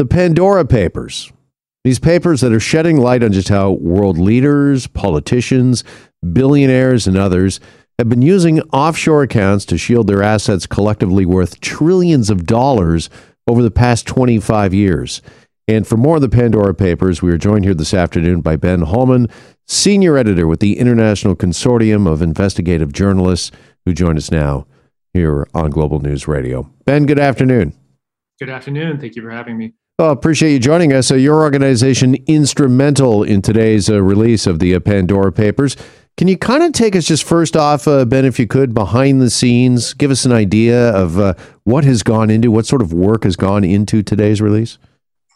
The Pandora Papers. These papers that are shedding light on just how world leaders, politicians, billionaires, and others have been using offshore accounts to shield their assets collectively worth trillions of dollars over the past 25 years. And for more of the Pandora Papers, we are joined here this afternoon by Ben Hallman, senior editor with the International Consortium of Investigative Journalists, who join us now here on Global News Radio. Ben, good afternoon. Good afternoon. Thank you for having me. Well, appreciate you joining us. Uh, your organization instrumental in today's uh, release of the uh, Pandora Papers. Can you kind of take us just first off, uh, Ben, if you could, behind the scenes, give us an idea of uh, what has gone into, what sort of work has gone into today's release?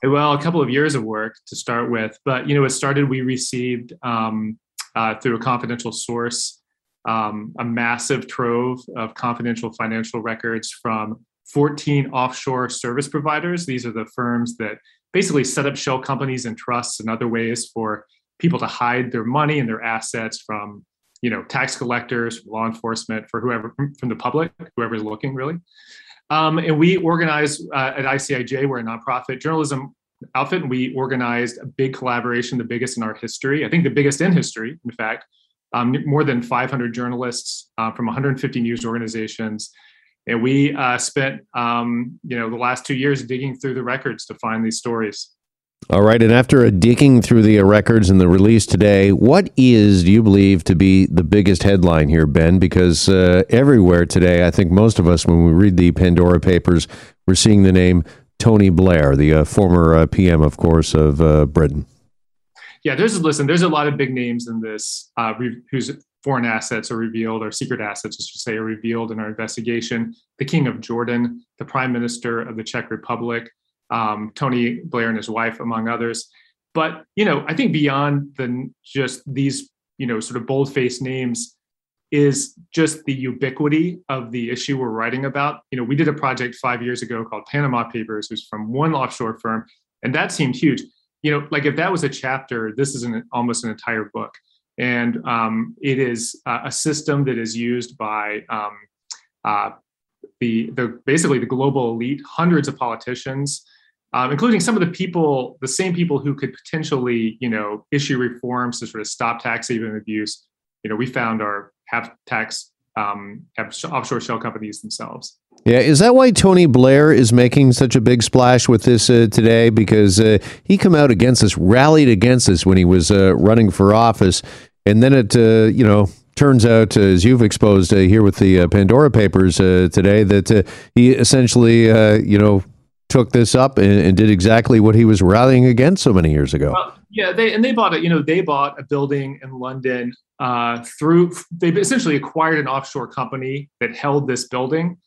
Well, a couple of years of work to start with, but you know, it started. We received um, uh, through a confidential source um, a massive trove of confidential financial records from 14 offshore service providers. These are the firms that basically set up shell companies and trusts and other ways for people to hide their money and their assets from you know tax collectors from law enforcement for whoever from the public whoever's looking really um, and we organized uh, at icij we're a nonprofit journalism outfit and we organized a big collaboration the biggest in our history i think the biggest in history in fact um, more than 500 journalists uh, from 150 news organizations and we uh, spent um, you know the last two years digging through the records to find these stories all right. And after digging through the records and the release today, what is, do you believe, to be the biggest headline here, Ben? Because uh, everywhere today, I think most of us, when we read the Pandora Papers, we're seeing the name Tony Blair, the uh, former uh, PM, of course, of uh, Britain. Yeah, there's listen. There's a lot of big names in this uh, re- whose foreign assets are revealed, or secret assets, I should say, are revealed in our investigation. The King of Jordan, the Prime Minister of the Czech Republic, um, Tony Blair and his wife, among others. But you know, I think beyond the just these you know sort of bold-faced names is just the ubiquity of the issue we're writing about. You know, we did a project five years ago called Panama Papers, which was from one offshore firm, and that seemed huge. You know, like if that was a chapter, this is an, almost an entire book, and um, it is a system that is used by um, uh, the the basically the global elite, hundreds of politicians, um, including some of the people, the same people who could potentially, you know, issue reforms to sort of stop tax haven abuse. You know, we found our have tax um, have offshore shell companies themselves. Yeah, is that why Tony Blair is making such a big splash with this uh, today? Because uh, he come out against us, rallied against us when he was uh, running for office, and then it, uh, you know, turns out, as you've exposed uh, here with the uh, Pandora Papers today, that he essentially, you know, took this up and, and, did exactly what he was rallying against so many years ago. Well, yeah, they and they bought it. You know, they bought a building in London uh, through. They essentially acquired an offshore company that held this building.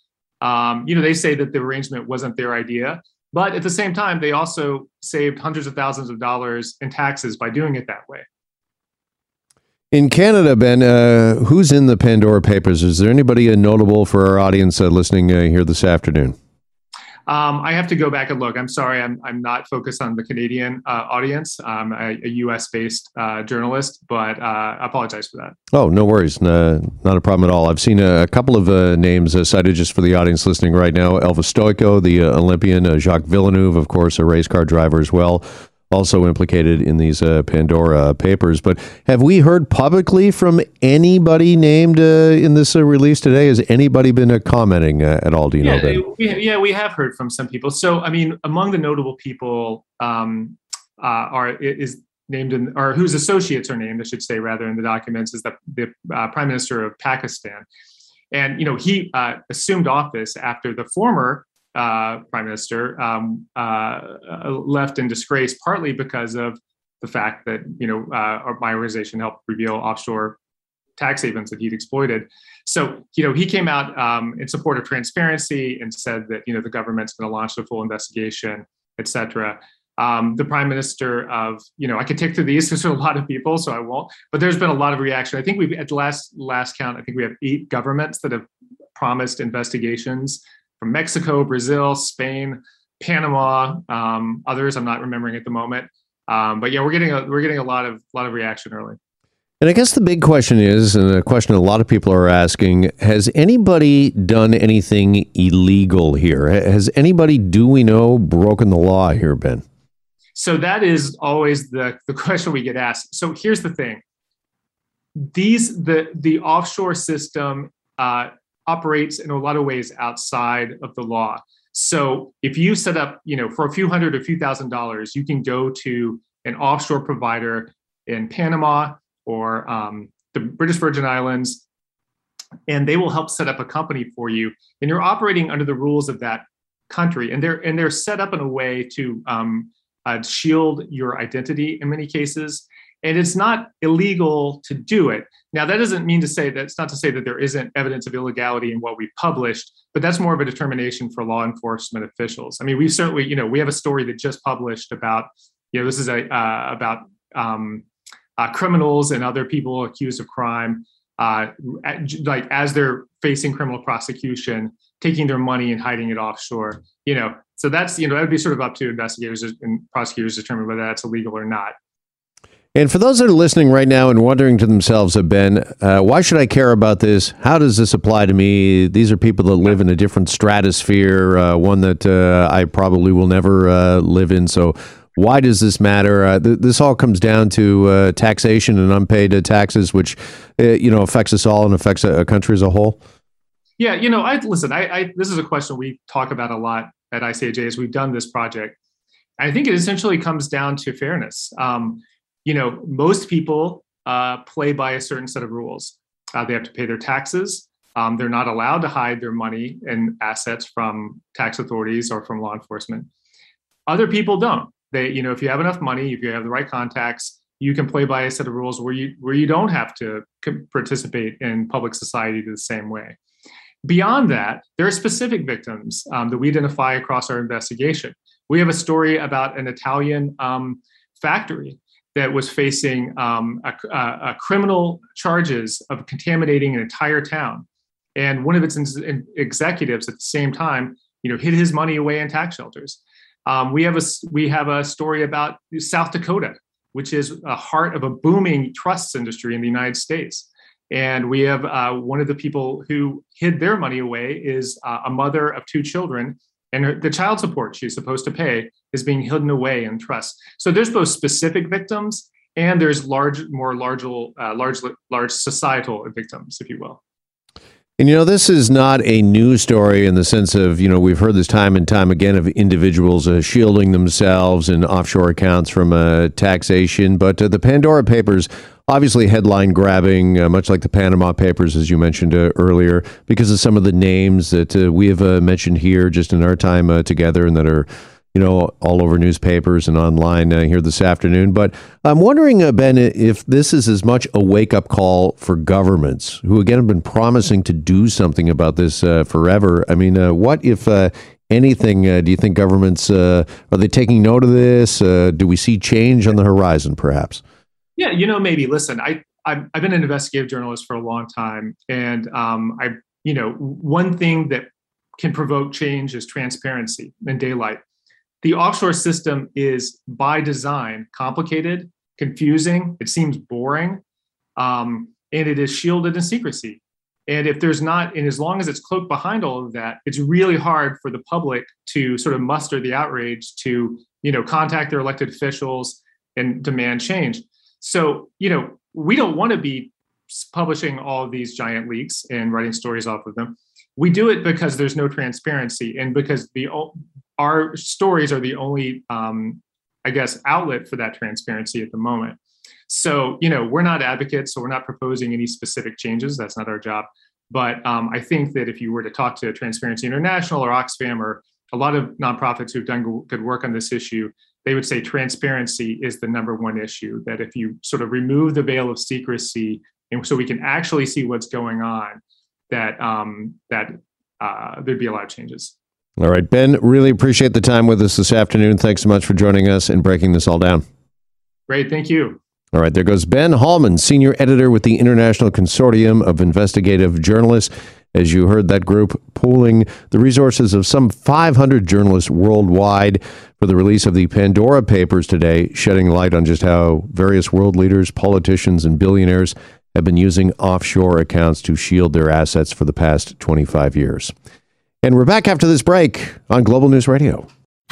Um, you know, they say that the arrangement wasn't their idea, but at the same time, they also saved hundreds of thousands of dollars in taxes by doing it that way. In Canada, Ben, uh, who's in the Pandora Papers? Is there anybody notable for our audience uh, listening uh, here this afternoon? Um, I have to go back and look. I'm sorry, I'm, I'm not focused on the Canadian uh, audience. I'm a, a US based uh, journalist, but uh, I apologize for that. Oh, no worries. not a problem at all. I've seen a, couple of uh, names uh, cited just for the audience listening right now Elvis Stojko, the uh, Olympian, Jacques Villeneuve, of course, a race car driver as well also implicated in these uh, Pandora papers. But have we heard publicly from anybody named uh, in this uh, release today? Has anybody been uh, commenting uh, at all? Do you yeah, know that? We, yeah, we have heard from some people. So, I mean, among the notable people um, uh, are is named in, or whose associates are named, I should say, rather in the documents, is the, the Prime Minister of Pakistan. And you know he assumed office after the former uh, prime minister um, uh, left in disgrace, partly because of the fact that you know uh, my organization helped reveal offshore tax havens that he'd exploited. So you know he came out um, in support of transparency and said that you know the government's going to launch a full investigation, et cetera. Um, the prime minister of you know I could take through these because there are a lot of people, so I won't. But there's been a lot of reaction. I think we've at last last count. I think we have eight governments that have promised investigations from Mexico, Brazil, Spain, Panama, um, others I'm not remembering at the moment. Um, but yeah, we're getting a we're getting a lot of lot of reaction early. And I guess the big question is, and a question a lot of people are asking, has anybody done anything illegal here? Has anybody, do we know, broken the law here, Ben? So that is always the, the question we get asked. So here's the thing. These the the offshore system uh, operates in a lot of ways outside of the law. So if you set up, you know, for a few hundred or few thousand dollars, you can go to an offshore provider in Panama or um, the British Virgin Islands, and they will help set up a company for you. And you're operating under the rules of that country, and they're and they're set up in a way to um, uh, shield your identity in many cases. And it's not illegal to do it. Now, that doesn't mean to say that's not to say that there isn't evidence of illegality in what we've published, but that's more of a determination for law enforcement officials. I mean, we certainly, you know, we have a story that just published about, you know, this is a uh, about um, uh, criminals and other people accused of crime, uh, like as they're facing criminal prosecution, taking their money and hiding it offshore. You know, so that's you know that would be sort of up to investigators and prosecutors to determine whether that's illegal or not. And for those that are listening right now and wondering to themselves, uh, Ben, uh, why should I care about this? How does this apply to me? These are people that live in a different stratosphere, uh, one that uh, I probably will never uh, live in. So, why does this matter? Uh, th- this all comes down to uh, taxation and unpaid taxes, which you know affects us all and affects a, a, country as a whole. Yeah, you know, I listen. I, I this is a question we talk about a lot at ICIJ as we've done this project. I think it essentially comes down to fairness. Um, you know, most people uh, play by a certain set of rules. Uh, they have to pay their taxes. Um, they're not allowed to hide their money and assets from tax authorities or from law enforcement. Other people don't they you know if you have enough money if you have the right contacts you can play by a set of rules where you where you don't have to participate in public society the same way beyond that there are specific victims um, that we identify across our investigation we have a story about an italian um, factory that was facing um, a, a, criminal charges of contaminating an entire town and one of its executives at the same time you know hid his money away in tax shelters um, we have a we have a story about South Dakota, which is a heart of a booming trusts industry in the United States. And we have uh, one of the people who hid their money away is uh, a mother of two children, and her, the child support she's supposed to pay is being hidden away in trust. So there's both specific victims and there's large, more large, uh, large, large societal victims, if you will. And you know, this is not a news story in the sense of, you know, we've heard this time and time again of individuals uh, shielding themselves in offshore accounts from uh, taxation. But uh, the Pandora Papers, obviously headline grabbing, uh, much like the Panama Papers, as you mentioned uh, earlier, because of some of the names that uh, we have mentioned here just in our time together and that are you know, all over newspapers and online uh, here this afternoon. But I'm wondering, uh, Ben, if this is as much a wake up call for governments who, again, have been promising to do something about this uh, forever. I mean, uh, what if uh, anything uh, do you think governments are they taking note of this? do we see change on the horizon, perhaps? Yeah, you know, maybe. Listen, I I've, I've been an investigative journalist for a long time, and um, I, you know, one thing that can provoke change is transparency and daylight the offshore system is by design complicated, confusing, it seems boring, um, and it is shielded in secrecy. And if there's not, and as long as it's cloaked behind all of that, it's really hard for the public to sort of muster the outrage to, you know, contact their elected officials and demand change. So, you know, we don't want to be publishing all these giant leaks and writing stories off of them. We do it because there's no transparency and because the our stories are the only, um, I guess, outlet for that transparency at the moment. So, you know, we're not advocates, so we're not proposing any specific changes. That's not our job. But um, I think that if you were to talk to Transparency International or Oxfam or a lot of nonprofits who've done good work on this issue, they would say transparency is the number one issue. That if you sort of remove the veil of secrecy, and so we can actually see what's going on, that um, that uh, there'd be a lot of changes. All right, Ben, really appreciate the time with us this afternoon. Thanks so much for joining us and breaking this all down. Great, thank you. All right, there goes Ben Hallman, senior editor with the International Consortium of Investigative Journalists. As you heard, that group pooling the resources of some 500 journalists worldwide for the release of the Pandora Papers today, shedding light on just how various world leaders, politicians, and billionaires have been using offshore accounts to shield their assets for the past 25 years. And we're back after this break on Global News Radio.